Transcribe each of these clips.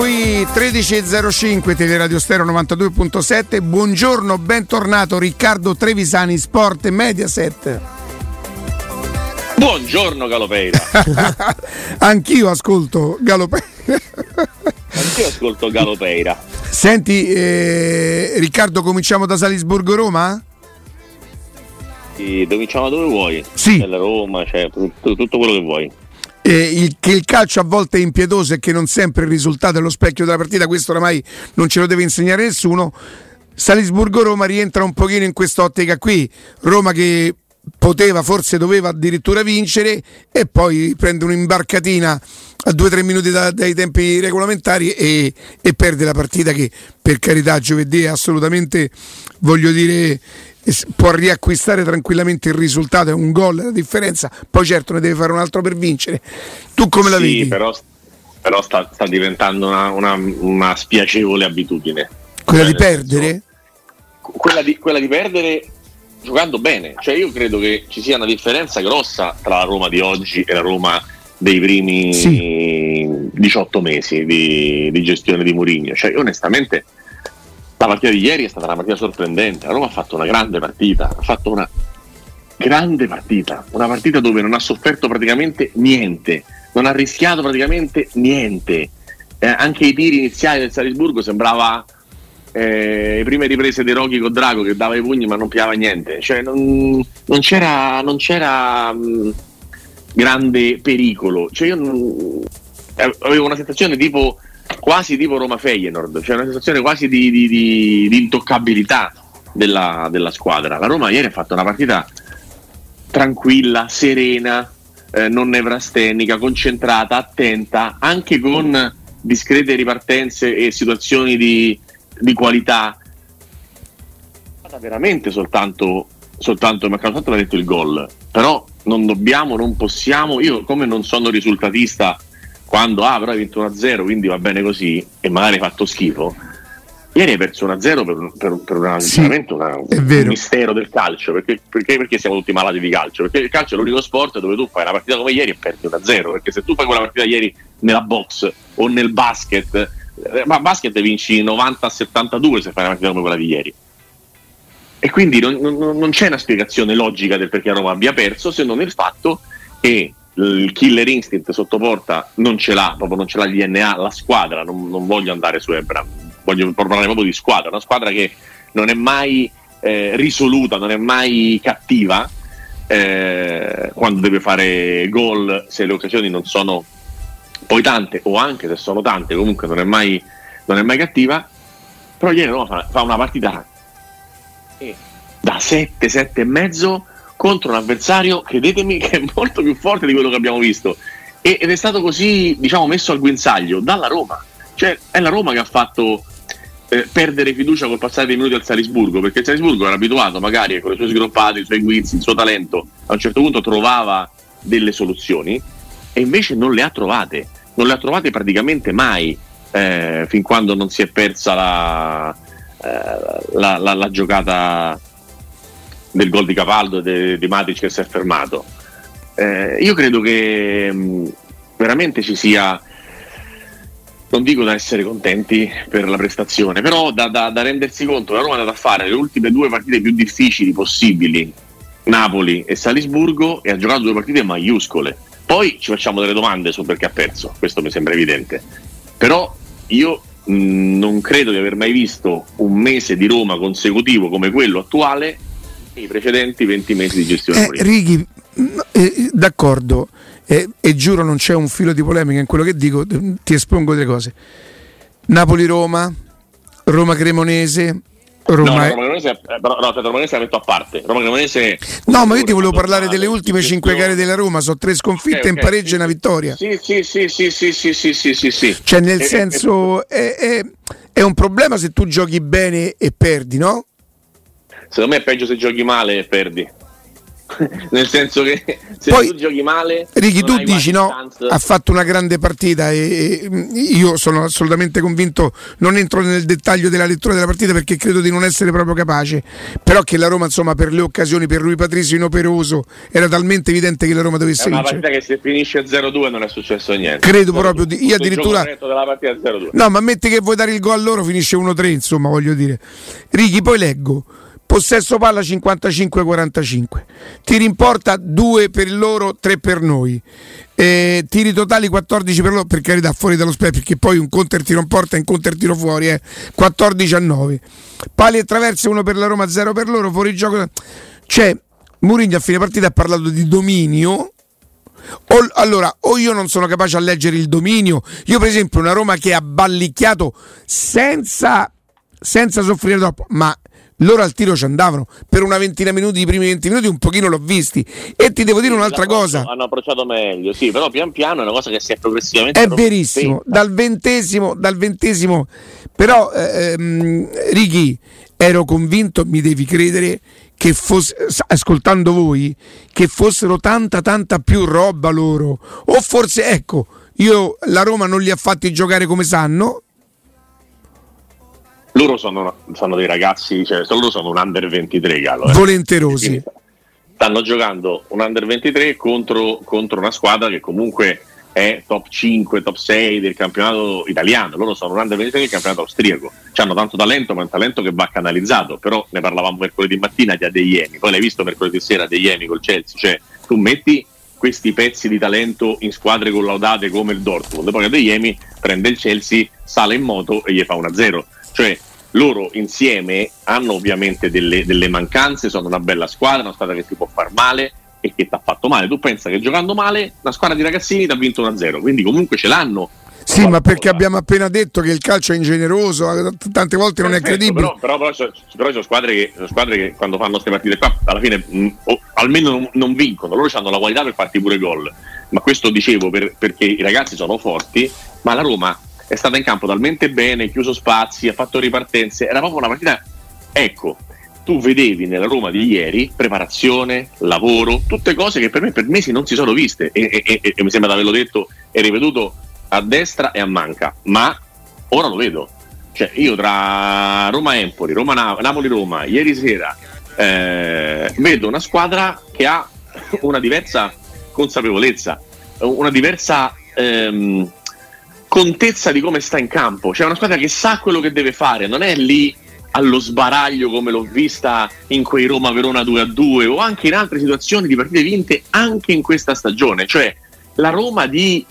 Qui 13.05 Teleradio Stereo 92.7 Buongiorno, bentornato Riccardo Trevisani Sport Mediaset. Buongiorno Galopeira. Anch'io ascolto Galopeira. Anch'io ascolto Galopeira. Senti eh, Riccardo cominciamo da Salisburgo Roma? Sì, cominciamo dove vuoi. Sì. Roma, cioè, tutto, tutto quello che vuoi eh, il, che il calcio a volte è impietoso e che non sempre il risultato è lo specchio della partita, questo oramai non ce lo deve insegnare nessuno. Salisburgo-Roma rientra un pochino in quest'ottica qui. Roma che poteva, forse doveva addirittura vincere e poi prende un'imbarcatina a 2-3 minuti da, dai tempi regolamentari e, e, perde la partita che per carità giovedì è assolutamente, voglio dire, può riacquistare tranquillamente il risultato, è un gol la differenza, poi certo ne deve fare un altro per vincere. Tu come la sì, vedi? Però, però sta, sta, diventando una, una, una, spiacevole abitudine. Quella cioè, di perdere? Quella, di, quella di perdere giocando bene, cioè io credo che ci sia una differenza grossa tra la Roma di oggi e la Roma dei primi sì. 18 mesi di, di gestione di Mourinho. Cioè, onestamente, la partita di ieri è stata una partita sorprendente. La Roma ha fatto una grande partita, ha fatto una grande partita, una partita dove non ha sofferto praticamente niente, non ha rischiato praticamente niente. Eh, anche i tiri iniziali del Salisburgo sembrava eh, le prime riprese dei Rocky con Drago che dava i pugni ma non piava niente. Cioè, non, non c'era, non c'era mh, grande pericolo. Cioè, io non, eh, avevo una sensazione tipo quasi tipo Roma Feyenoord, cioè una sensazione quasi di, di, di, di intoccabilità della, della, squadra. La Roma ieri ha fatto una partita tranquilla, serena, eh, non nevrastenica, concentrata, attenta, anche con discrete ripartenze e situazioni di, di qualità. Veramente soltanto, soltanto, ma soltanto l'ha detto il gol, però non dobbiamo, non possiamo, io come non sono risultatista quando ah però hai vinto 1-0 quindi va bene così e magari hai fatto schifo ieri hai perso 1-0 per, per, per una, sì, una, un mistero del calcio perché, perché, perché, siamo tutti malati di calcio? Perché il calcio è l'unico sport dove tu fai una partita come ieri e perdi 1-0 perché se tu fai quella partita ieri nella box o nel basket eh, ma basket vinci 90-72 se fai una partita come quella di ieri. E quindi non, non, non c'è una spiegazione logica del perché Roma abbia perso se non il fatto che il killer instinct sotto porta non ce l'ha, proprio non ce l'ha il DNA, la squadra, non, non voglio andare su Ebra, voglio parlare proprio di squadra, una squadra che non è mai eh, risoluta, non è mai cattiva eh, quando deve fare gol, se le occasioni non sono poi tante o anche se sono tante, comunque non è mai, non è mai cattiva, però ieri no, fa, fa una partita da 7, 7 e mezzo contro un avversario, credetemi, che è molto più forte di quello che abbiamo visto. ed è stato così, diciamo, messo al guinzaglio dalla Roma. Cioè, è la Roma che ha fatto eh, perdere fiducia col passare dei minuti al Salisburgo, perché il Salisburgo era abituato, magari con i suoi sgroppati, i suoi guizzi, il suo talento, a un certo punto trovava delle soluzioni e invece non le ha trovate. Non le ha trovate praticamente mai, eh, fin quando non si è persa la, eh, la, la, la giocata del gol di Capaldo e di Matic che si è fermato. Eh, io credo che mh, veramente ci sia, non dico da essere contenti per la prestazione, però da, da, da rendersi conto la Roma è andata a fare le ultime due partite più difficili possibili, Napoli e Salisburgo, e ha giocato due partite maiuscole. Poi ci facciamo delle domande su perché ha perso, questo mi sembra evidente. Però io mh, non credo di aver mai visto un mese di Roma consecutivo come quello attuale i precedenti 20 mesi di gestione. Eh, Righi, eh, d'accordo, eh, e giuro non c'è un filo di polemica in quello che dico, ti espongo delle cose. Napoli-Roma, Roma-Cremonese. Roma... No, Roma Cremonese, eh, però, no, Roma Cremonese la metto a parte. Roma Cremonese. No, ma io ti volevo parlare delle ultime 5 gare della Roma. Sono tre sconfitte, in pareggio e una vittoria. Sì, sì, sì, sì, sì, sì, sì, sì, sì, sì. Cioè, nel e, senso, è, è, è un problema se tu giochi bene e perdi, no? Secondo me è peggio se giochi male e perdi. nel senso che se Poi, tu giochi male Ricky tu dici no ha fatto una grande partita e, e, io sono assolutamente convinto non entro nel dettaglio della lettura della partita perché credo di non essere proprio capace però che la Roma insomma per le occasioni per lui Patrizio inoperoso era talmente evidente che la Roma dovesse vincere è una partita che se finisce 0-2 non è successo niente. Credo proprio di, io addirittura no ma metti che vuoi dare il gol a loro finisce 1-3 insomma voglio dire. Ricky poi leggo Possesso palla 55-45. Tiri in porta 2 per loro, 3 per noi. Eh, tiri totali 14 per loro, per carità, fuori dallo specchio, perché poi un counter tiro in porta e un counter tiro fuori, eh. 14 a 9. Pali traverse 1 per la Roma, 0 per loro, fuori gioco. Cioè, Mourinho a fine partita ha parlato di dominio. O, allora, o io non sono capace a leggere il dominio. Io, per esempio, una Roma che ha ballicchiato senza, senza soffrire troppo, ma loro al tiro ci andavano. Per una ventina di minuti, i primi 20 minuti un pochino l'ho visti. E ti devo dire un'altra cosa. hanno approcciato meglio, sì, però pian piano è una cosa che si è progressivamente è verissimo, dal ventesimo, dal ventesimo. Però ehm, Ricky ero convinto, mi devi credere che fosse, ascoltando voi che fossero tanta tanta più roba loro. O forse ecco io la Roma non li ha fatti giocare come sanno loro sono, sono, dei ragazzi, cioè loro sono un under 23 Gallo. Eh. Volenterosi. stanno giocando un under 23 contro, contro, una squadra che comunque è top 5, top 6 del campionato italiano. Loro sono un under 23 del campionato austriaco. Hanno tanto talento, ma è un talento che va canalizzato. Però ne parlavamo mercoledì mattina di Adeyemi. Poi l'hai visto mercoledì sera Adeyemi col Chelsea. Cioè, tu metti questi pezzi di talento in squadre collaudate come il Dortmund. Poi Adeyemi prende il Chelsea, sale in moto e gli fa 1-0 cioè loro insieme hanno ovviamente delle, delle, mancanze, sono una bella squadra, una squadra che ti può far male e che ti ha fatto male. Tu pensa che giocando male una squadra di ragazzini ti ha vinto 1-0, quindi comunque ce l'hanno. Sì, ma perché abbiamo appena detto che il calcio è ingeneroso, eh, tante volte non è credibile. Però, però, però, però, però sono, squadre che, sono squadre che quando fanno queste partite qua alla fine mh, mm, o, almeno non, non, vincono, loro hanno la qualità per farti pure gol. Ma questo dicevo per, perché i ragazzi sono forti, ma la Roma è stata in campo talmente bene, chiuso spazi, ha fatto ripartenze, era proprio una partita, ecco, tu vedevi nella Roma di ieri preparazione, lavoro, tutte cose che per me per mesi non si sono viste e, e, e, e mi sembra di averlo detto e ripetuto a destra e a manca, ma ora lo vedo. Cioè, io tra Roma-Empoli, Roma-Napoli-Roma, ieri sera eh, vedo una squadra che ha una diversa consapevolezza, una diversa ehm, contezza di come sta in campo. C'è una squadra che sa quello che deve fare, non è lì allo sbaraglio come l'ho vista in quei Roma-Verona 2-2 o anche in altre situazioni di partite vinte anche in questa stagione. Cioè la Roma di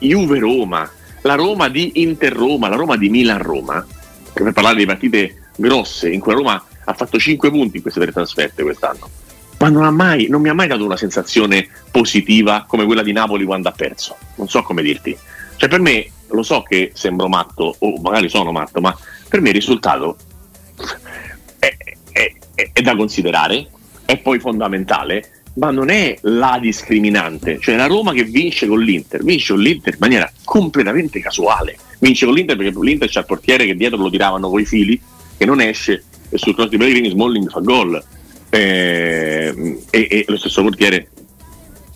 Juve-Roma, la Roma di Inter-Roma, la Roma di Milan-Roma, per parlare di partite grosse in cui la Roma ha fatto 5 punti in queste tre trasferte quest'anno. Ma non, mai, non mi ha mai dato una sensazione positiva come quella di Napoli quando ha perso. Non so come dirti cioè per me, lo so che sembro matto, o magari sono matto, ma per me il risultato è, è, è, è da considerare, è poi fondamentale, ma non è la discriminante. Cioè la Roma che vince con l'Inter, vince con l'Inter in maniera completamente casuale. Vince con l'Inter perché l'Inter c'è il portiere che dietro lo tiravano coi fili, che non esce, e sul cross di Pellegrini Smalling fa gol. Eh, e, e, lo stesso portiere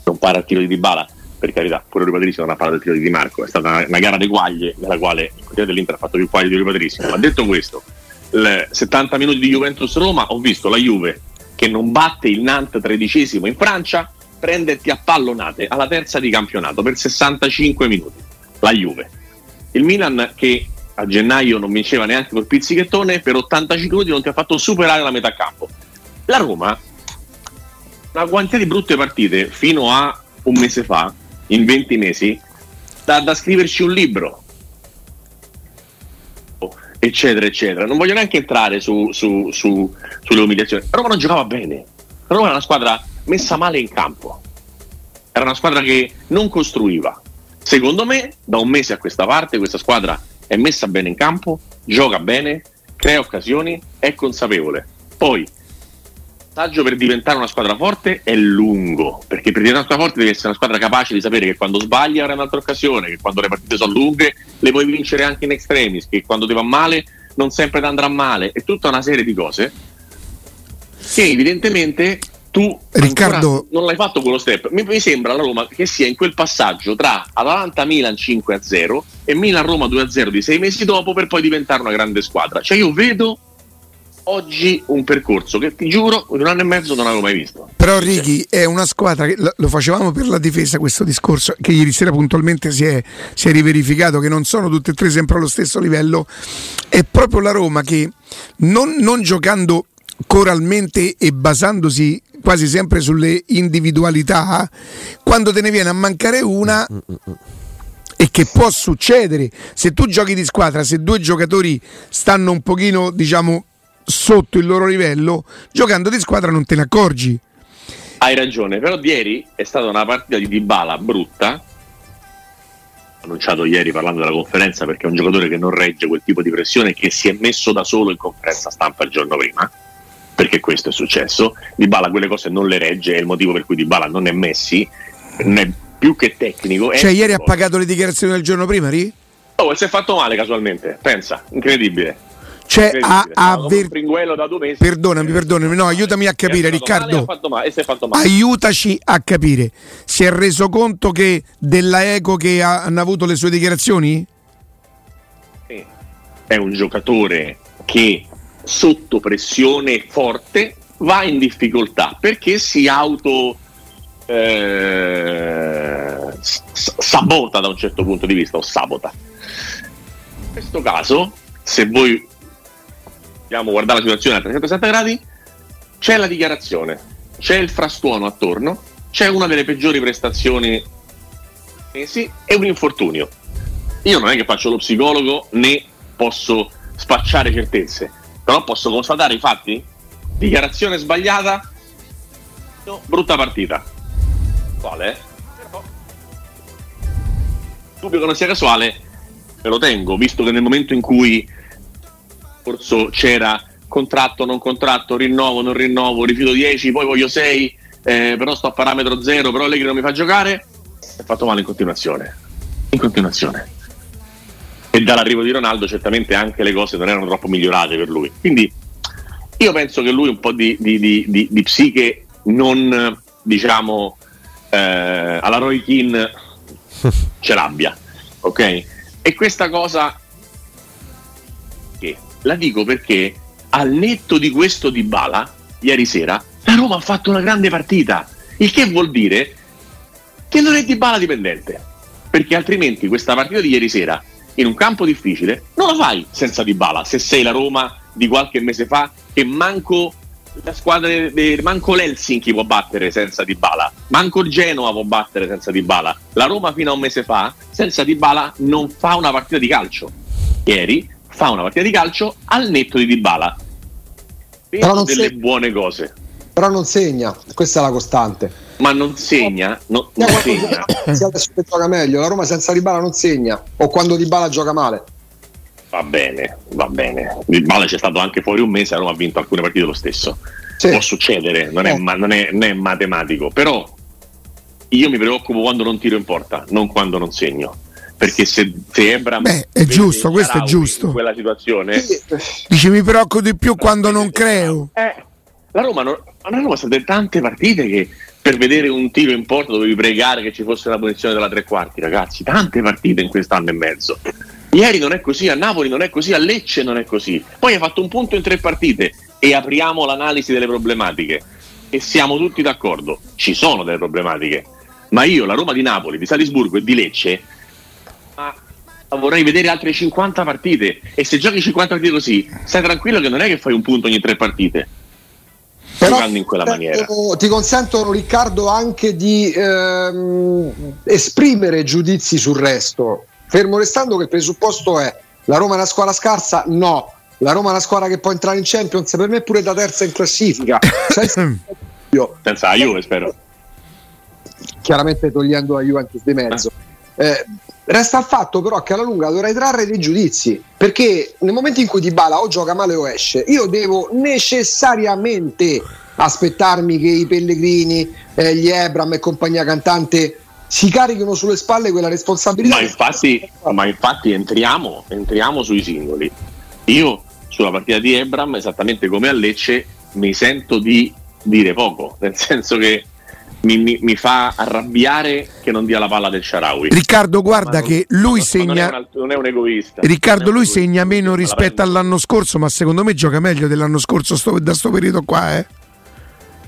non para il tiro di Dybala per carità, pure Rui Patricio non ha parlato del tiro di Di Marco, è stata una, una gara di quaglie nella quale il portiere dell'Inter ha fatto più quaglie di Rui Patricio. Ma detto questo, 70 minuti di Juventus-Roma, ho visto la Juve che non batte il Nantes tredicesimo in Francia, prenderti a pallonate alla terza di campionato per 65 minuti. La Juve. Il Milan che a gennaio non vinceva neanche col pizzichettone, per 85 minuti non ti ha fatto superare la metà campo. La Roma, una quantità di brutte partite fino a un mese fa, in 20 mesi da, da scriverci un libro. Eccetera eccetera. Non voglio neanche entrare su, su, su, sulle umiliazioni. Roma non giocava bene. Roma era una squadra messa male in campo. Era una squadra che non costruiva. Secondo me da un mese a questa parte questa squadra è messa bene in campo gioca bene crea occasioni è consapevole. Poi passaggio per diventare una squadra forte è lungo, perché per diventare una squadra forte devi essere una squadra capace di sapere che quando sbagli avrai un'altra occasione, che quando le partite sono lunghe le puoi vincere anche in extremis, che quando ti va male non sempre ti andrà male, e tutta una serie di cose che evidentemente tu Riccardo non l'hai fatto quello step. Mi, mi, sembra la Roma che sia in quel passaggio tra Atalanta-Milan 5-0 e Milan-Roma 2-0 di sei mesi dopo per poi diventare una grande squadra. Cioè io vedo oggi un percorso che ti giuro in un anno e mezzo non avevo mai visto. Però Righi è una squadra che lo facevamo per la difesa questo discorso che ieri sera puntualmente si è, si è riverificato che non sono tutte e tre sempre allo stesso livello. È proprio la Roma che non, non giocando coralmente e basandosi quasi sempre sulle individualità, quando te ne viene a mancare una e che può succedere se tu giochi di squadra, se due giocatori stanno un pochino, diciamo, sotto il loro livello, giocando di squadra non te ne accorgi. Hai ragione, però ieri è stata una partita di Dybala brutta. Annunciato ieri parlando della conferenza perché è un giocatore che non regge quel tipo di pressione che si è messo da solo in conferenza stampa il giorno prima. Perché questo è successo. Dybala quelle cose non le regge, è il motivo per cui Dybala non è Messi, non è più che tecnico. Cioè, ieri ha pagato le dichiarazioni del giorno prima, Ri? Oh, si è fatto male casualmente, pensa, incredibile. Cioè, a, avver... Perdonami, perdonami, no, aiutami a capire, Riccardo. Male, male, aiutaci a capire. Si è reso conto che della Eco che ha, hanno avuto le sue dichiarazioni? Sì. È un giocatore che sotto pressione forte va in difficoltà perché si auto eh, sabota da un certo punto di vista o sabota. In questo caso, se voi a guardare la situazione a 360 gradi, c'è la dichiarazione, c'è il frastuono attorno, c'è una delle peggiori prestazioni mesi e un infortunio. Io non è che faccio lo psicologo né posso spacciare certezze, però posso constatare i fatti. Dichiarazione sbagliata, brutta partita. Quale? Dubbio che non sia casuale, me lo tengo, visto che nel momento in cui forse c'era contratto, non contratto, rinnovo, non rinnovo, rifiuto 10, poi voglio 6, eh, però sto a parametro 0, però Allegri non mi fa giocare, è fatto male in continuazione. In continuazione. E dall'arrivo di Ronaldo certamente anche le cose non erano troppo migliorate per lui. Quindi io penso che lui un po' di, di, di, di psiche non, diciamo, eh, alla Roy Keane ce l'abbia, ok? E questa cosa la dico perché al netto di questo di Bala, ieri sera, la Roma ha fatto una grande partita, il che vuol dire che non è di Bala dipendente, perché altrimenti questa partita di ieri sera in un campo difficile non la fai senza di Bala, se sei la Roma di qualche mese fa che manco la squadra di manco l'Helsinki può battere senza Di Bala, manco il Genoa può battere senza Di Bala. La Roma fino a un mese fa senza Di Bala non fa una partita di calcio. Ieri fa una partita di calcio al netto di Dybala. Però non delle segna. buone cose. Però non segna, questa è la costante. Ma non segna, no, non no, segna. adesso gioca meglio, la Roma senza Dybala non segna, o quando Dybala gioca male. Va bene, va bene. Dybala c'è stato anche fuori un mese, la Roma ha vinto alcune partite lo stesso. Sì. Può succedere, non, eh. è, non, è, non è matematico, però io mi preoccupo quando non tiro in porta, non quando non segno perché se, se Ebram Beh, è giusto, questo è giusto. In quella situazione, dici mi preoccupo di più quando non creo. Eh, la Roma, non, la Roma sono tante partite che per vedere un tiro in porta dovevi pregare che ci fosse la punizione della tre quarti, ragazzi. Tante partite in quest'anno e mezzo. Ieri non è così, a Napoli non è così, a Lecce non è così. Poi hai fatto un punto in tre partite e apriamo l'analisi delle problematiche. E siamo tutti d'accordo, ci sono delle problematiche. Ma io, la Roma di Napoli, di Salisburgo e di Lecce ma vorrei vedere altre 50 partite. E se giochi 50 partite così stai tranquillo che non è che fai un punto ogni tre partite. Però in quella maniera. ti consentono Riccardo anche di ehm, esprimere giudizi sul resto. Fermo restando che il presupposto è la Roma è una squadra scarsa? No. La Roma è una squadra che può entrare in Champions? Per me pure da terza in classifica. Senza, la Juve spero. Chiaramente togliendo la Juventus di mezzo. eh, Resta il fatto però che alla lunga dovrai trarre dei giudizi perché nel momento in cui Dybala o gioca male o esce, io devo necessariamente aspettarmi che i Pellegrini, eh, gli Ebram e compagnia cantante si carichino sulle spalle quella responsabilità. Ma infatti, ma infatti entriamo, entriamo sui singoli. Io sulla partita di Ebram, esattamente come a Lecce, mi sento di dire poco, nel senso che mi, mi, mi, fa arrabbiare che non dia la palla del Sharawi. Riccardo, guarda non, che lui segna. Non è, un, non è un egoista. Riccardo, lui egoista, segna meno rispetto all'anno scorso, ma secondo me gioca meglio dell'anno scorso sto, da sto periodo qua. Eh.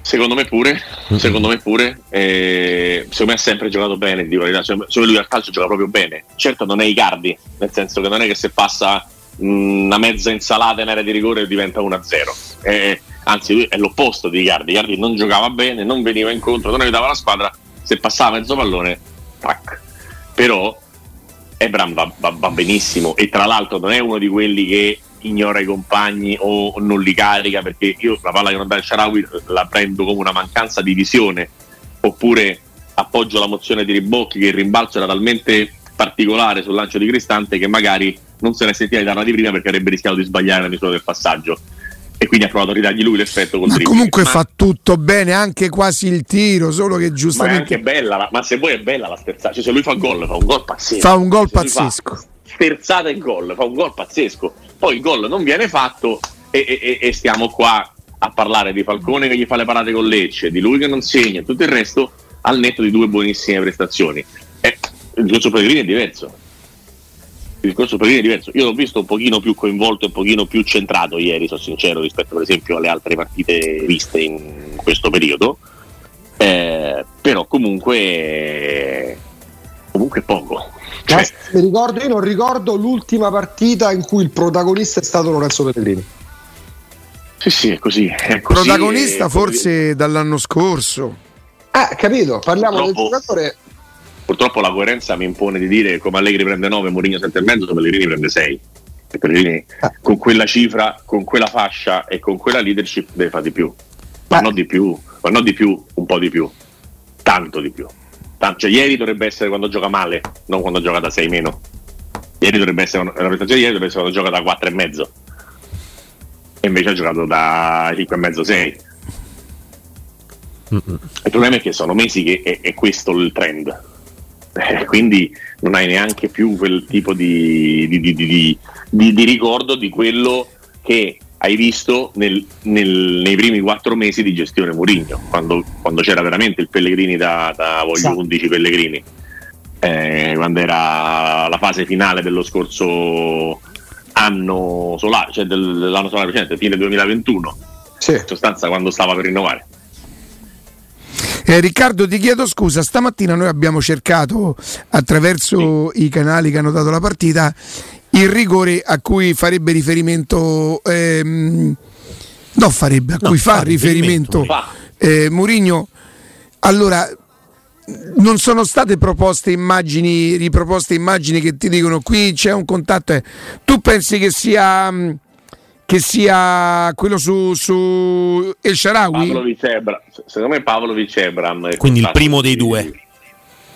Secondo me pure, secondo me pure. Eh, secondo me ha sempre giocato bene, di verità. Secondo me lui al calcio gioca proprio bene. Certo non è Icardi, nel senso che non è che se passa mh, una mezza insalata in area di rigore diventa 1-0. Eh, anzi lui è l'opposto di Icardi. Icardi non giocava bene, non veniva incontro, non aiutava la squadra, se passava mezzo pallone, tac. Però Ebram va, va, va benissimo e tra l'altro non è uno di quelli che ignora i compagni o non li carica perché io la palla che non dà il Sharawi la prendo come una mancanza di visione oppure appoggio la mozione di Ribocchi che il rimbalzo era talmente particolare sul lancio di Cristante che magari non se ne sentiva di darla di prima perché avrebbe rischiato di sbagliare la misura del passaggio e quindi ha provato a ridargli lui l'effetto col ma comunque ma... fa tutto bene anche quasi il tiro solo che giustamente ma è anche bella ma se vuoi è bella la sterzata. Cioè se lui fa gol fa un gol pazzesco. Fa un gol pazzesco. sterzata e gol fa un gol pazzesco. Poi il gol non viene fatto e, e, e, stiamo qua a parlare di Falcone che gli fa le parate con Lecce di lui che non segna tutto il resto al netto di due buonissime prestazioni. Eh, il discorso Pellegrini è diverso il discorso Pellegrini è diverso. Io l'ho visto un pochino più coinvolto e un pochino più centrato ieri, sono sincero, rispetto per esempio alle altre partite viste in questo periodo. Eh, però comunque comunque poco. Cioè, mi ricordo, io non ricordo l'ultima partita in cui il protagonista è stato Lorenzo Pellegrini. Sì, sì, è così. È così protagonista è forse dall'anno scorso. Ah, capito, parliamo Purtroppo, del giocatore Purtroppo la coerenza mi impone di dire come Allegri prende 9, Mourinho 7,5, Pellegrini prende 6. E Pellegrini ah. con quella cifra, con quella fascia e con quella leadership deve fare di più. Ma non di più, ma non di più, un po' di più, tanto di più. Tanto, cioè, ieri dovrebbe essere quando gioca male, non quando gioca da 6 meno. Ieri dovrebbe essere una prestazione ieri dovrebbe essere quando gioca da 4 e mezzo. E invece ha giocato da 5 e mezzo 6. Il problema è che sono mesi che è, è questo il trend eh, quindi non hai neanche più quel tipo di, di, di, di ricordo di quello che hai visto nel, nel, nei primi quattro mesi di gestione Mourinho, quando, quando, c'era veramente il Pellegrini da, da voglio esatto. 11 Pellegrini, eh, quando era la fase finale dello scorso anno solare, cioè dell'anno solare precedente, fine 2021, sì. in sostanza quando stava per rinnovare. Eh, Riccardo, ti chiedo scusa, stamattina noi abbiamo cercato attraverso sì. i canali che hanno dato la partita il rigore a cui farebbe riferimento, ehm, no farebbe, a no, cui fa, fa riferimento, riferimento eh, Murigno. Allora, non sono state proposte immagini, riproposte immagini che ti dicono qui c'è un contatto. Eh. Tu pensi che sia che sia quello su, su El Sharawi? Secondo me Pavlovic Ebram. Quindi il primo dei due.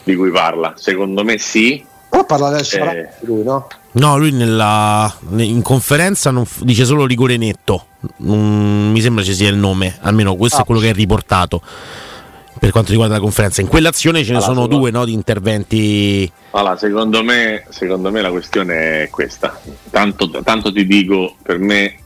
Di cui parla. Secondo me sì. Però parla del Sharawi eh. lui, no? No, lui nella, in conferenza non, dice solo rigore netto. Non mi sembra ci sia il nome, almeno questo ah. è quello che è riportato per quanto riguarda la conferenza. In quell'azione ce ne allora, sono due no, di interventi. Allora, secondo me, secondo me, la questione è questa. Tanto, tanto ti dico, per me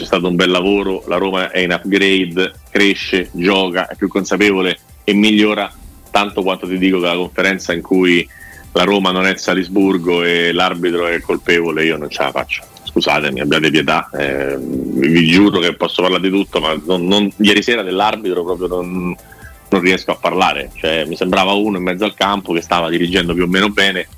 c'è stato un bel lavoro, la Roma è in upgrade, cresce, gioca, è più consapevole e migliora tanto quanto ti dico che la conferenza in cui la Roma non è Salisburgo e l'arbitro è colpevole, io non ce la faccio. Scusatemi, abbiate pietà, eh, vi giuro che posso parlare di tutto, ma non, non, ieri sera dell'arbitro proprio non, non riesco a parlare. Cioè, mi sembrava uno in mezzo al campo che stava dirigendo più o meno bene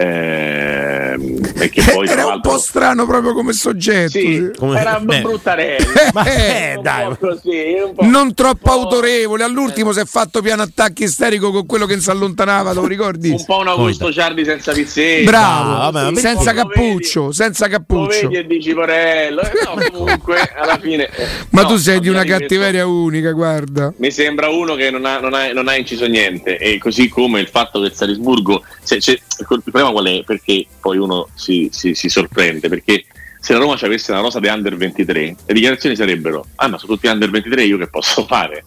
Ehm, e che poi, era un po' strano proprio come soggetto. Sì, come... Era Beh. bruttarello. Ma eh, dai. Così, non troppo autorevole. All'ultimo si è fatto piano attacchi isterico con quello che si allontanava, lo ricordi? Un po' un Augusto Ciardi senza Pizzetta. Bravo, ah, vabbè, senza cappuccio, vedi, senza cappuccio. Vedi e dici Porello. Eh, no, comunque alla fine eh, Ma no, tu sei di una cattiveria messo... unica, guarda. Mi sembra uno che non ha, non, ha, non ha, inciso niente e così come il fatto che Salisburgo cioè, cioè, il problema qual è? Perché poi uno si, si, si sorprende, perché se la Roma ci avesse una rosa di under 23, le dichiarazioni sarebbero: Ah, ma sono tutti under 23, io che posso fare?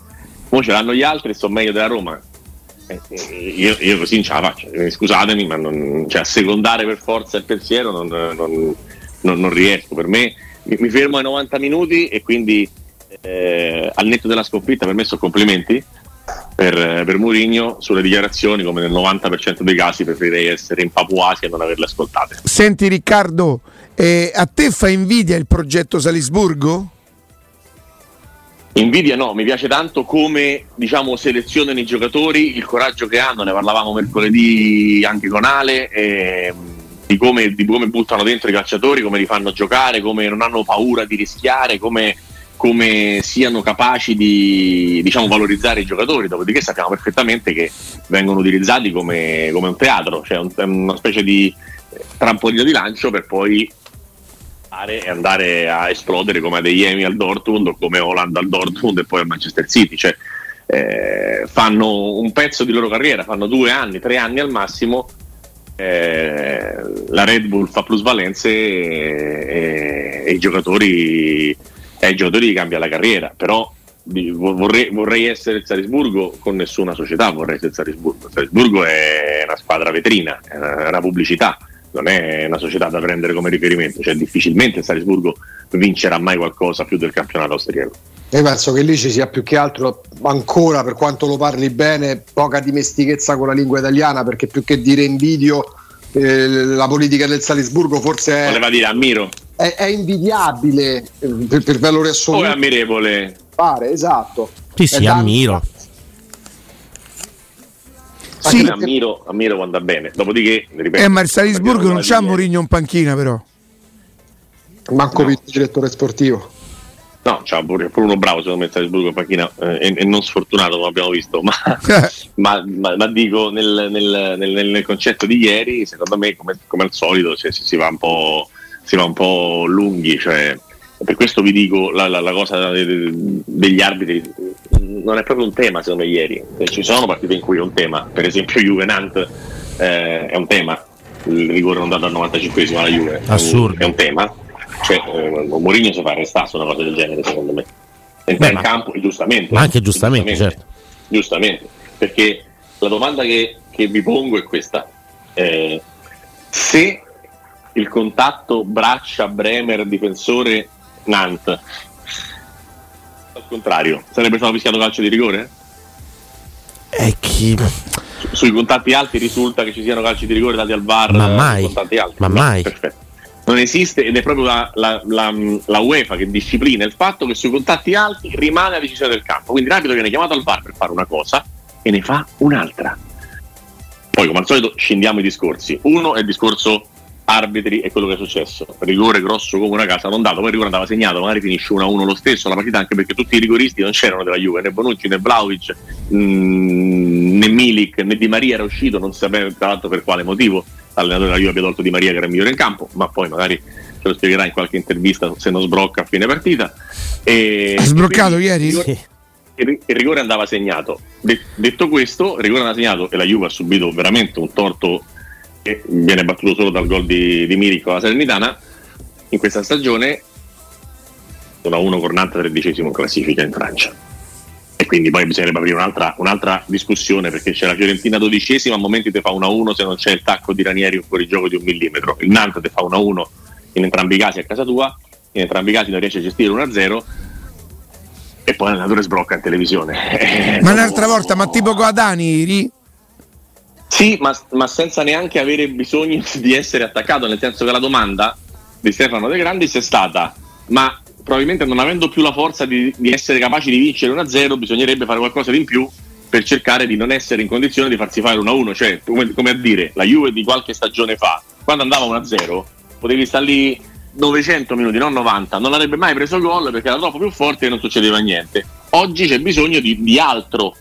Ora ce l'hanno gli altri e sono meglio della Roma. Eh, eh, io, io, così non ce la faccio, eh, scusatemi, ma non, cioè, secondare per forza il pensiero non, non, non riesco. Per me mi, mi, fermo ai 90 minuti e quindi eh, al netto della sconfitta per me sono complimenti per, per Mourinho sulle dichiarazioni come nel 90% dei casi preferirei essere in Papuasia e non averle ascoltate Senti Riccardo, eh, a te fa invidia il progetto Salisburgo? Invidia no, mi piace tanto come diciamo, selezionano i giocatori, il coraggio che hanno, ne parlavamo mercoledì anche con Ale, eh, di, come, di, come, buttano dentro i calciatori, come li fanno giocare, come non hanno paura di rischiare, come, come siano capaci di diciamo, valorizzare i giocatori, dopodiché sappiamo perfettamente che vengono utilizzati come, come un teatro, cioè un, una specie di trampolino di lancio per poi e andare a esplodere come Adeyemi al Dortmund o come Holland al Dortmund e poi al Manchester City. Cioè, eh, fanno un pezzo di loro carriera, fanno due anni, tre anni al massimo. Eh, la Red Bull fa plusvalenze e, e, e i giocatori e ai giocatori gli cambia la carriera. Però vorrei, vorrei, essere il Salisburgo con nessuna società, vorrei essere il Salisburgo. Il Salisburgo è una squadra vetrina, è una, una pubblicità non è una società da prendere come riferimento, cioè difficilmente Salisburgo vincerà mai qualcosa più del campionato austriaco. Io penso che lì ci sia più che altro ancora, per quanto lo parli bene, poca dimestichezza con la lingua italiana, perché più che dire invidio, eh, la politica del Salisburgo forse è... Voleva dire ammiro. È, è invidiabile eh, per, per valore assoluto. O è ammirevole. Pare, esatto. Sì, sì, ammiro. Sì. Ammiro, ammiro quando va bene. Dopodiché, ripeto, eh, ma il Salisburgo non c'ha Mourinho in panchina, però. Manco no. il direttore sportivo. No, c'ha pure, pure, uno bravo secondo me il Salisburgo in panchina eh, e, e, non sfortunato come abbiamo visto, ma, ma, ma, ma dico nel, nel, nel, nel, concetto di ieri, secondo me come, come al solito cioè, si, si, va si, va un po', lunghi, cioè, per questo vi dico la, la, la cosa degli arbitri non è proprio un tema secondo me ieri. Eh, ci sono partite in cui è un tema, per esempio Juve Nantes eh, è un tema, il rigore non dato al 95esimo alla Juve Assurdo. è un tema. Cioè, eh, Mourinho si fa arrestare su una cosa del genere secondo me. Entra in campo giustamente. Ma anche giustamente, giustamente, certo. Giustamente, perché la domanda che, che vi pongo è questa. Eh, se il contatto braccia Bremer difensore Nantes al contrario, sarebbe stato fischiato calcio di rigore? E chi? Sui contatti alti risulta che ci siano calci di rigore dati al VAR. Ma mai. Ma mai. Perfetto. Non esiste ed è proprio la, la, la, la, UEFA che disciplina il fatto che sui contatti alti rimane la decisione del campo. Quindi l'arbitro viene chiamato al VAR per fare una cosa e ne fa un'altra. Poi, come al solito, scendiamo i discorsi. Uno è il discorso arbitri e quello che è successo. Rigore grosso come una casa non dato, poi il rigore andava segnato, magari finisce 1-1 lo stesso la partita, anche perché tutti i rigoristi non c'erano della Juve, né Bonucci né Vlaovic, mh, mm, né Milik né Di Maria era uscito, non si sapeva tra l'altro per quale motivo l'allenatore della Juve abbia tolto Di Maria che era il migliore in campo, ma poi magari ce lo spiegherà in qualche intervista se non sbrocca a fine partita. E ha sbroccato ieri? Il rigore, il, il rigore andava segnato. De- detto questo, il rigore andava segnato e la Juve ha subito veramente un torto viene battuto solo dal gol di, di Mirico alla Salernitana, in questa stagione 1-1 con Nantes tredicesimo in classifica in Francia. E quindi poi bisognerebbe aprire un'altra, un'altra, discussione perché c'è la Fiorentina dodicesima, a momenti ti fa 1-1 se non c'è il tacco di Ranieri un fuorigioco di un millimetro. Il Nantes ti fa 1-1 in entrambi i casi a casa tua, in entrambi i casi non riesce a gestire 1-0 e poi l'allenatore sbrocca in televisione. Ma un'altra volta, ma tipo Guadani sì, ma, ma, senza neanche avere bisogno di essere attaccato, nel senso che la domanda di Stefano De Grandis è stata, ma probabilmente non avendo più la forza di, di essere capaci di vincere 1-0, bisognerebbe fare qualcosa di in più per cercare di non essere in condizione di farsi fare 1-1, cioè come, come a dire, la Juve di qualche stagione fa, quando andava 1-0, potevi stare lì 900 minuti, non 90, non avrebbe mai preso gol perché era troppo più forte e non succedeva niente. Oggi c'è bisogno di, di altro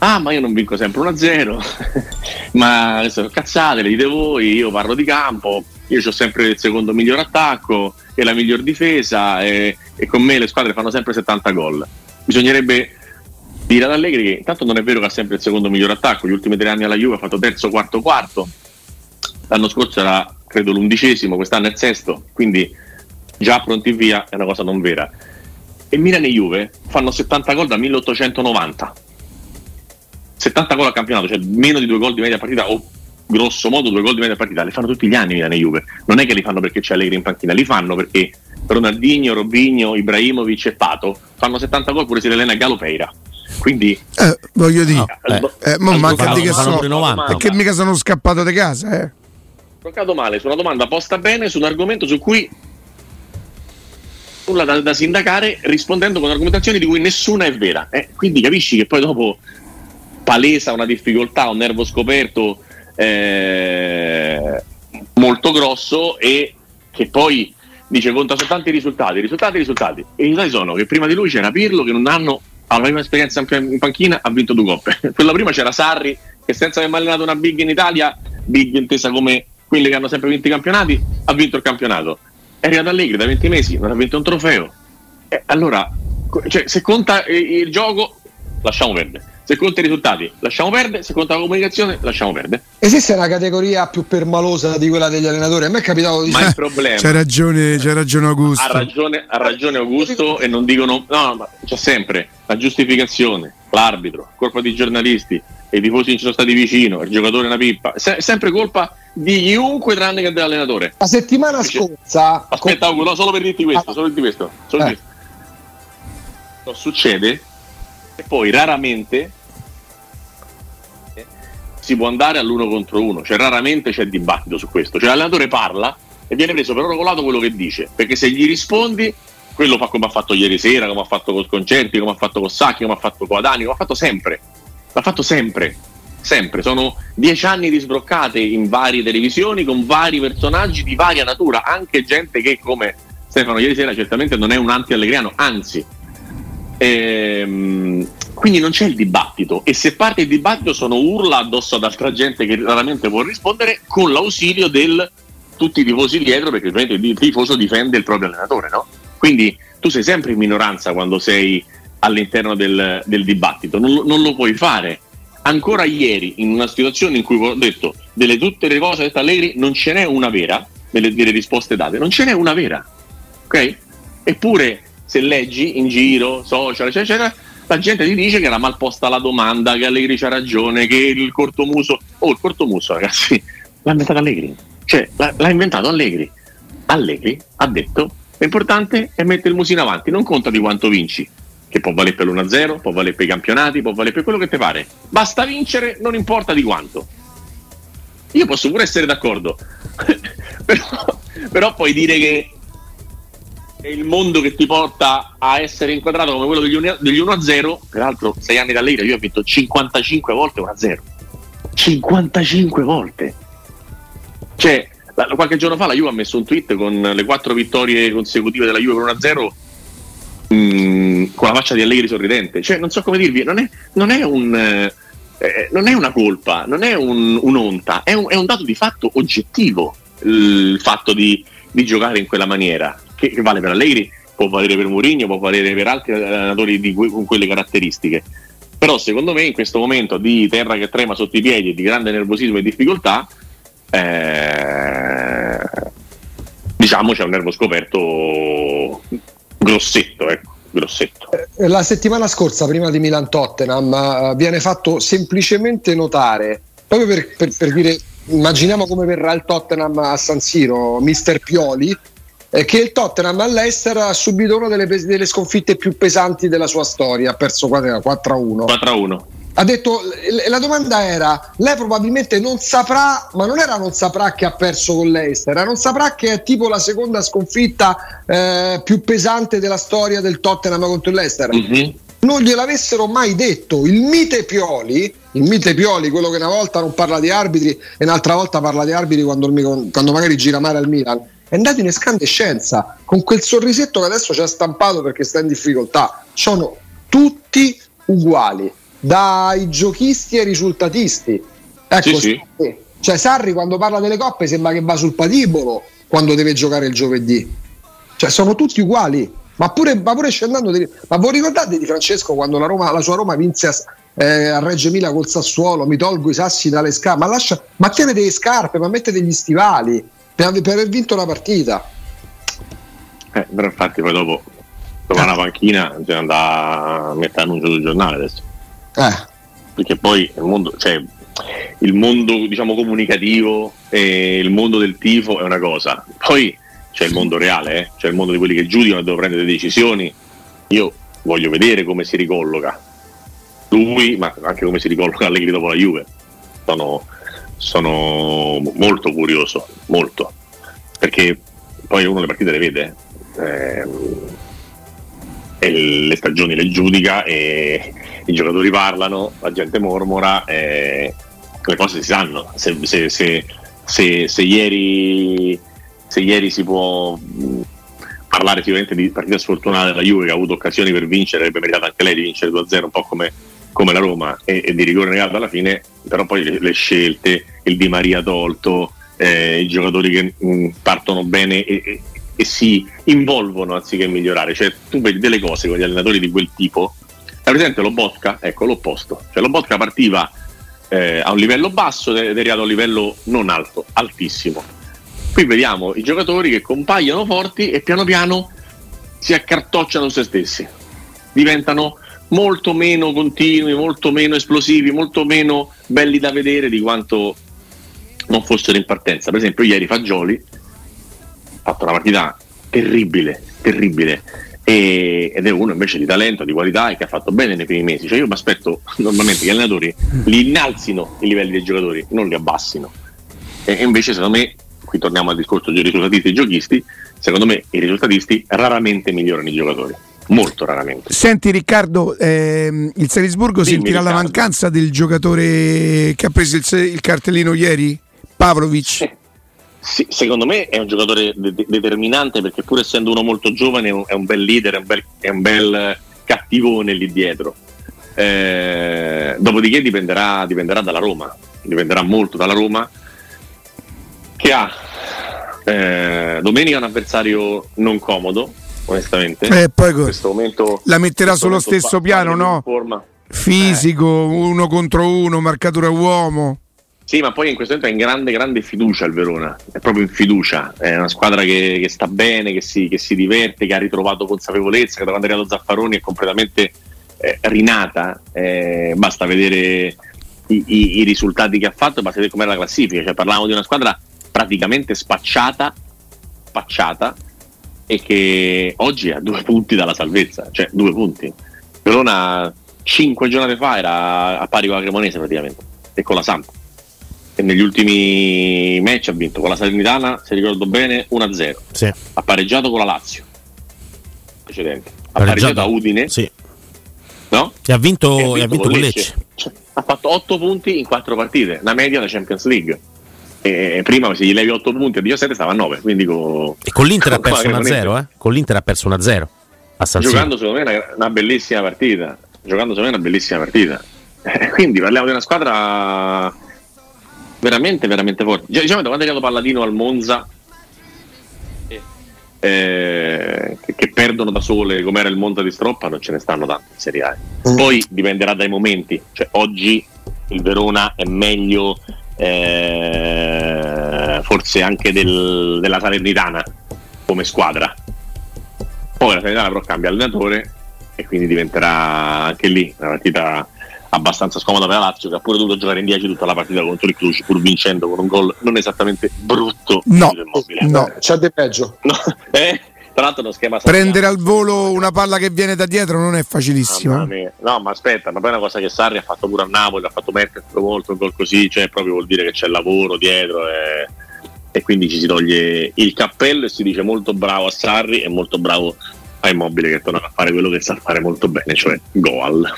ah ma io non vinco sempre 1-0 ma adesso cazzate le dite voi io parlo di campo io ho sempre il secondo miglior attacco e la miglior difesa e, e, con me le squadre fanno sempre 70 gol. Bisognerebbe dire ad Allegri che intanto non è vero che ha sempre il secondo miglior attacco gli ultimi tre anni alla Juve ha fatto terzo, quarto, quarto. L'anno scorso era credo l'undicesimo quest'anno è il sesto. Quindi già pronti via è una cosa non vera. E Milan e Juve fanno 70 gol da 1890 70 gol al campionato, cioè meno di due gol di media partita o grosso modo due gol di media partita, le fanno tutti gli anni Milan e Juve. Non è che li fanno perché c'è Allegri in panchina, li fanno perché Ronaldinho, Robinho, Ibrahimovic e Pato fanno 70 gol pure se l'Elena Galopeira. Quindi eh, voglio dire, no, eh, mo manca di che sono perché mica sono scappato di casa, eh. Giocato male su una domanda posta bene su un argomento su cui nulla da, da, sindacare rispondendo con argomentazioni di cui nessuna è vera. Eh, quindi capisci che poi dopo palesa una difficoltà, un nervo scoperto eh, molto grosso e che poi dice conta soltanto i risultati, i risultati, i risultati. E i risultati sono che prima di lui c'era Pirlo che in un anno alla prima esperienza in panchina ha vinto due coppe. Quella prima c'era Sarri che senza aver mai allenato una big in Italia, big intesa come quelle che hanno sempre vinto i campionati, ha vinto il campionato. È arrivato Allegri da 20 mesi, non ha vinto un trofeo. Eh, allora, cioè, se conta il gioco, lasciamo perdere. Se conta i risultati, lasciamo perdere. Se conta la comunicazione, lasciamo perdere. Esiste una categoria più permalosa di quella degli allenatori? A me è capitato di Ma il problema. C'ha ragione, c'ha ragione Augusto. Ha ragione, ha ragione Augusto e non dicono. No, ma c'è sempre la giustificazione, l'arbitro, colpa di giornalisti, i tifosi ci sono stati vicino, il giocatore è una pippa. È sempre colpa di chiunque tranne che dell'allenatore. La settimana scorsa. Aspetta, Augusto, no, solo per dirti questo, solo per dirti questo. Solo eh. questo. Succede e poi raramente si può andare all'uno contro uno, cioè raramente c'è dibattito su questo. Cioè l'allenatore parla e viene preso per oro colato quello che dice, perché se gli rispondi, quello fa come ha fatto ieri sera, come ha fatto con Concerti, come ha fatto con Sacchi, come ha fatto con Adani, come ha fatto sempre. L'ha fatto sempre, sempre. Sono dieci anni di sbroccate in varie televisioni con vari personaggi di varia natura, anche gente che come Stefano ieri sera certamente non è un anti-allegriano, anzi. Ehm, quindi non c'è il dibattito e se parte il dibattito sono urla addosso ad altra gente che raramente può rispondere con l'ausilio del tutti i tifosi dietro perché ovviamente il tifoso difende il proprio allenatore, no? Quindi tu sei sempre in minoranza quando sei all'interno del, del dibattito, non, non, lo puoi fare. Ancora ieri, in una situazione in cui ho detto delle tutte le cose dette Allegri, non ce n'è una vera, delle, delle risposte date, non ce n'è una vera, ok? Eppure se leggi in giro, social, eccetera, eccetera la gente ti dice che era mal posta la domanda, che Allegri c'ha ragione, che il cortomuso. Oh, il cortomuso, ragazzi, l'ha inventato Allegri. Cioè, l'ha, l'ha inventato Allegri. Allegri ha detto: l'importante è mettere il musino avanti, non conta di quanto vinci. Che può valere per l'1-0, può valere per i campionati, può valere per quello che ti pare. Basta vincere, non importa di quanto. Io posso pure essere d'accordo, però, però puoi dire che è il mondo che ti porta a essere inquadrato come quello degli, un- degli 1-0. Peraltro, sei anni da io ho vinto 55 volte 1-0. 55 volte. Cioè, la, qualche giorno fa la Juve ha messo un tweet con le quattro vittorie consecutive della Juve per 1-0 mh, mm, con la faccia di Allegri sorridente. Cioè, non so come dirvi, non è, non è un... Eh, non è una colpa, non è un, un'onta, è un, è un dato di fatto oggettivo il fatto di, di giocare in quella maniera che, vale per Allegri, può valere per Mourinho, può valere per altri allenatori di, con quelle caratteristiche. Però secondo me in questo momento di terra che trema sotto i piedi, di grande nervosismo e difficoltà, eh, diciamo c'è un nervo scoperto grossetto, ecco. Grossetto. Eh, la settimana scorsa, prima di Milan Tottenham, eh, viene fatto semplicemente notare, proprio per, per, per dire, immaginiamo come verrà il Tottenham a San Siro, mister Pioli, eh, che il Tottenham all'Ester ha subito una delle, delle, sconfitte più pesanti della sua storia, ha perso 4-1. 4-1. Ha detto, la domanda era, lei probabilmente non saprà, ma non era non saprà che ha perso con l'Ester, non saprà che è tipo la seconda sconfitta eh, più pesante della storia del Tottenham contro l'Ester. Mm-hmm. Non gliel'avessero mai detto, il mite Pioli, il mite Pioli, quello che una volta non parla di arbitri e un'altra volta parla di arbitri quando, quando magari gira male al Milan, è andato in escandescenza con quel sorrisetto che adesso ci ha stampato perché sta in difficoltà. Sono tutti uguali, dai giochisti ai risultatisti. Ecco, sì, sì. Cioè Sarri quando parla delle coppe sembra che va sul patibolo quando deve giocare il giovedì. Cioè sono tutti uguali. Ma pure, ma pure scendendo di... Ma voi ricordate di Francesco quando la, Roma, la sua Roma vinse a, eh, a Reggio Emilia col Sassuolo? Mi tolgo i sassi dalle scarpe. Ma, lascia, ma tiene le scarpe, ma mettete gli stivali per, per aver vinto la partita. Eh, però infatti poi dopo, dopo eh. una panchina bisogna andare a mettere annuncio sul giornale adesso. Eh. Perché poi il mondo, cioè, il mondo diciamo comunicativo e il mondo del tifo è una cosa. Poi c'è il mondo reale, eh? c'è il mondo di quelli che giudicano e devono prendere decisioni. Io voglio vedere come si ricolloca lui, ma anche come si ricolloca Allegri dopo la Juve. Sono, sono molto curioso, molto, perché poi uno le partite le vede. Eh, le stagioni le giudica e i giocatori parlano, la gente mormora e le cose si sanno. Se, se, se, se ieri, ieri, si può parlare sicuramente di partita sfortunata della Juve che ha avuto occasioni per vincere, avrebbe meritato anche lei di vincere 2-0 un po' come, come la Roma e, e, di rigore negato alla fine, però poi le, le scelte, il Di Maria tolto, eh, i giocatori che mh, partono bene e, e, e, si involvono anziché migliorare, cioè tu vedi delle cose con gli allenatori di quel tipo, è presente lo Bosca? Ecco l'opposto, cioè lo Bosca partiva eh, a un livello basso ed è arrivato a un livello non alto, altissimo. Qui vediamo i giocatori che compaiono forti e piano piano si accartocciano se stessi, diventano molto meno continui, molto meno esplosivi, molto meno belli da vedere di quanto non fossero in partenza. Per esempio, ieri Fagioli ha fatto una partita terribile, terribile. E, ed è uno invece di talento, di qualità e che ha fatto bene nei primi mesi. Cioè io mi aspetto normalmente che gli allenatori li innalzino i livelli dei giocatori, non li abbassino. E invece secondo me qui torniamo al discorso dei risultatisti e giochisti, secondo me i risultatisti raramente migliorano i giocatori. Molto raramente. Senti Riccardo, ehm, il Salisburgo Dimmi, sentirà Riccardo. la mancanza del giocatore che ha preso il, il cartellino ieri? Pavlovic? Eh, sì, secondo me è un giocatore de- determinante perché pur essendo uno molto giovane è un, bel leader, è un bel, è un bel cattivone lì dietro. Eh, dopodiché dipenderà, dipenderà dalla Roma, dipenderà molto dalla Roma che ha eh, domenica un avversario non comodo, onestamente. Eh, poi in questo momento la metterà sullo stesso piano, no? Fisico, eh. uno contro uno, marcatura uomo. Sì, ma poi in questo momento è in grande, grande fiducia il Verona, è proprio in fiducia, è una squadra che, che sta bene, che si, che si, diverte, che ha ritrovato consapevolezza, che da quando è arrivato Zaffaroni è completamente eh, rinata, eh, basta vedere i, i, i, risultati che ha fatto, basta vedere com'è la classifica, cioè parlavamo di una squadra praticamente spacciata, spacciata e che oggi ha due punti dalla salvezza, cioè due punti. Verona cinque giornate fa era a pari con la Cremonese praticamente e con la Samp e negli ultimi match ha vinto con la Salernitana, se ricordo bene, 1-0. Sì. Ha pareggiato con la Lazio precedente. Ha pareggiato, a Udine. Sì. No? E ha vinto, e ha vinto, ha vinto con Lecce. Lecce. Cioè, ha fatto 8 punti in 4 partite, la media da Champions League e prima se gli levi 8 punti a 17 stava a 9 quindi con, e con l'Inter ha perso 1-0 eh? con l'Inter ha perso 1-0 giocando secondo me una, una, bellissima partita giocando secondo me una bellissima partita eh, quindi parliamo di una squadra veramente veramente forte diciamo da quando è arrivato Palladino al Monza eh, che, che, perdono da sole come era il Monza di Stroppa non ce ne stanno tanti in Serie A mm. poi dipenderà dai momenti cioè oggi il Verona è meglio eh, forse anche del, della Salernitana come squadra. Poi la Salernitana però cambia allenatore e quindi diventerà anche lì una partita abbastanza scomoda per la Lazio che ha pure dovuto giocare in 10 tutta la partita contro il Cluj pur vincendo con un gol non esattamente brutto no, no. c'è di peggio no. eh? Tra l'altro uno schema Prendere al volo una palla che viene da dietro non è facilissimo. No, ma aspetta, ma poi è una cosa che Sarri ha fatto pure a Napoli, ha fatto Merkel molto, un gol così, cioè proprio vuol dire che c'è lavoro dietro e, e, quindi ci si toglie il cappello e si dice molto bravo a Sarri e molto bravo a Immobile che torna a fare quello che sa fare molto bene, cioè gol.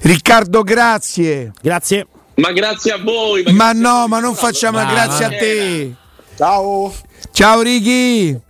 Riccardo, grazie. Grazie. Ma grazie a voi. Ma, ma no, ma non facciamo no, grazie a te. Ciao. Ciao Ricky.